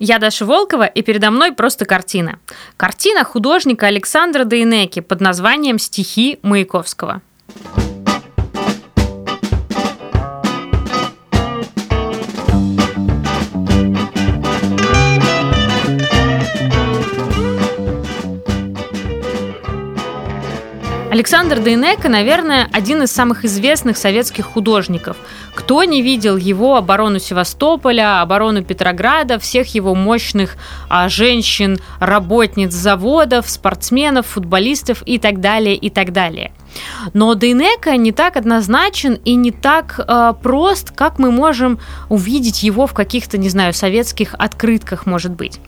Я Даша Волкова, и передо мной просто картина. Картина художника Александра Дейнеки под названием «Стихи Маяковского». Александр Дейнека, наверное, один из самых известных советских художников. Кто не видел его оборону Севастополя, оборону Петрограда, всех его мощных а, женщин, работниц заводов, спортсменов, футболистов и так далее, и так далее. Но Дейнека не так однозначен и не так э, прост, как мы можем увидеть его в каких-то, не знаю, советских открытках, может быть.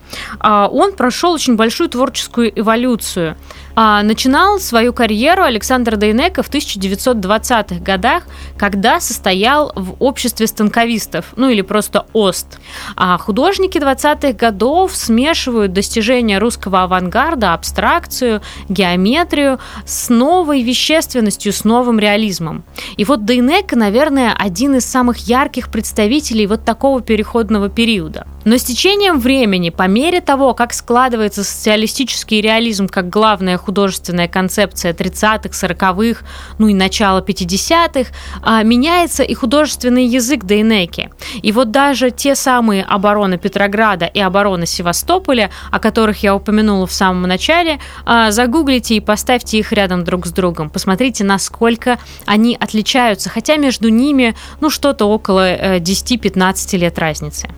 Э, он прошел очень большую творческую эволюцию. А, начинал свою карьеру Александр Дейнека в 1920-х годах, когда состоял в обществе станковистов, ну или просто ОСТ. А художники 20-х годов смешивают достижения русского авангарда, абстракцию, геометрию с новой вещественностью, с новым реализмом. И вот Дейнека, наверное, один из самых ярких представителей вот такого переходного периода. Но с течением времени, по мере того, как складывается социалистический реализм как главная художественная концепция 30-х, 40-х, ну и начала 50-х, а, меняется и художественный язык Дейнеки. И вот даже те самые обороны Петрограда и обороны Севастополя, о которых я упомянула в самом начале, а, загуглите и поставьте их рядом друг с другом. Посмотрите, насколько они отличаются, хотя между ними ну что-то около 10-15 э, лет разницы.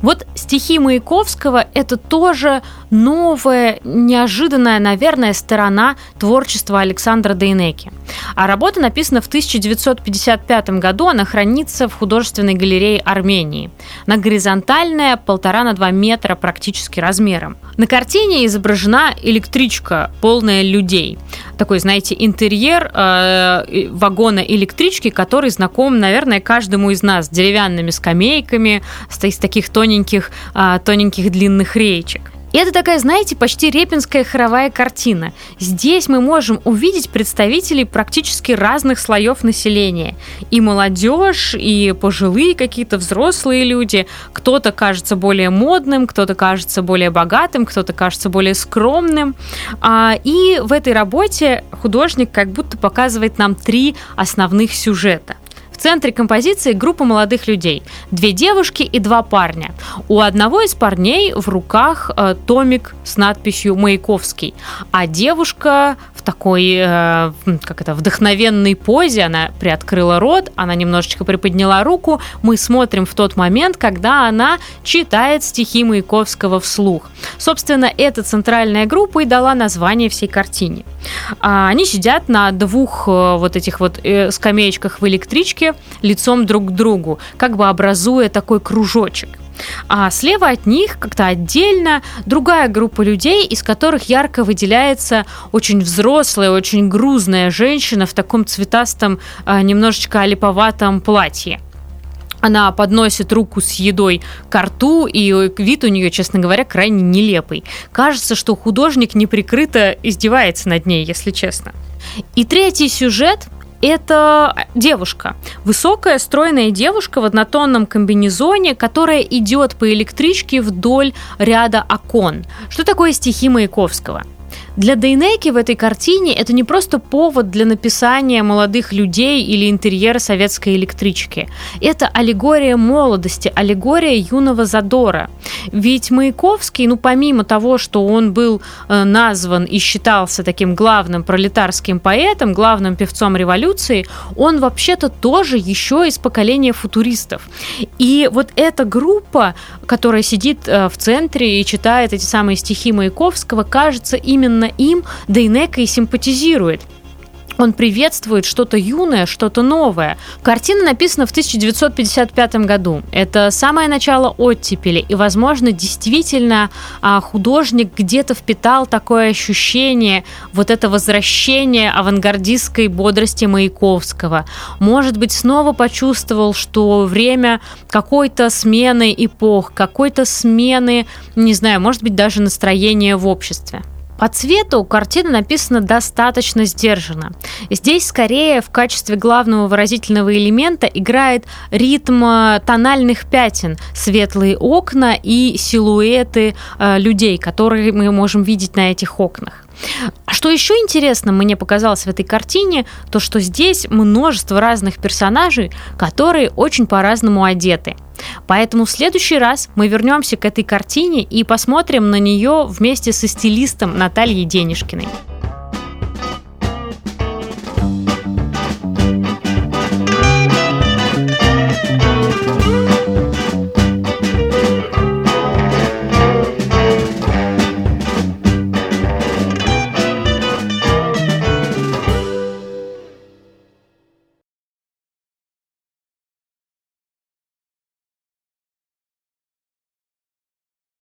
Вот стихи Маяковского – это тоже новая, неожиданная, наверное, сторона творчества Александра Дейнеки. А работа написана в 1955 году, она хранится в художественной галерее Армении. Она горизонтальная, полтора на два метра практически размером. На картине изображена электричка, полная людей. Такой, знаете, интерьер э, вагона электрички, который знаком, наверное, каждому из нас. С деревянными скамейками, с, с таких тоненьких тоненьких, а, тоненьких длинных реечек. И это такая, знаете, почти репинская хоровая картина. Здесь мы можем увидеть представителей практически разных слоев населения. И молодежь, и пожилые какие-то взрослые люди. Кто-то кажется более модным, кто-то кажется более богатым, кто-то кажется более скромным. А, и в этой работе художник как будто показывает нам три основных сюжета – в центре композиции группа молодых людей. Две девушки и два парня. У одного из парней в руках э, томик с надписью «Маяковский», а девушка в такой, э, как это, вдохновенной позе, она приоткрыла рот, она немножечко приподняла руку. Мы смотрим в тот момент, когда она читает стихи Маяковского вслух. Собственно, эта центральная группа и дала название всей картине. А, они сидят на двух э, вот этих вот э, скамеечках в электричке, лицом друг к другу, как бы образуя такой кружочек. А слева от них как-то отдельно другая группа людей, из которых ярко выделяется очень взрослая, очень грузная женщина в таком цветастом, а, немножечко олиповатом платье. Она подносит руку с едой к рту, и вид у нее, честно говоря, крайне нелепый. Кажется, что художник неприкрыто издевается над ней, если честно. И третий сюжет это девушка. Высокая, стройная девушка в однотонном комбинезоне, которая идет по электричке вдоль ряда окон. Что такое стихи Маяковского? Для Дейнеки в этой картине это не просто повод для написания молодых людей или интерьера советской электрички. Это аллегория молодости, аллегория юного задора. Ведь Маяковский, ну помимо того, что он был э, назван и считался таким главным пролетарским поэтом, главным певцом революции, он вообще-то тоже еще из поколения футуристов. И вот эта группа, которая сидит э, в центре и читает эти самые стихи Маяковского, кажется именно им Дейнека и симпатизирует. Он приветствует что-то юное, что-то новое. Картина написана в 1955 году. Это самое начало оттепели. И, возможно, действительно а, художник где-то впитал такое ощущение, вот это возвращение авангардистской бодрости Маяковского. Может быть, снова почувствовал, что время какой-то смены эпох, какой-то смены, не знаю, может быть, даже настроения в обществе. По цвету картина написана достаточно сдержанно. Здесь скорее в качестве главного выразительного элемента играет ритм э, тональных пятен, светлые окна и силуэты э, людей, которые мы можем видеть на этих окнах. А что еще интересно мне показалось в этой картине, то что здесь множество разных персонажей, которые очень по-разному одеты – Поэтому в следующий раз мы вернемся к этой картине и посмотрим на нее вместе со стилистом Натальей Денежкиной.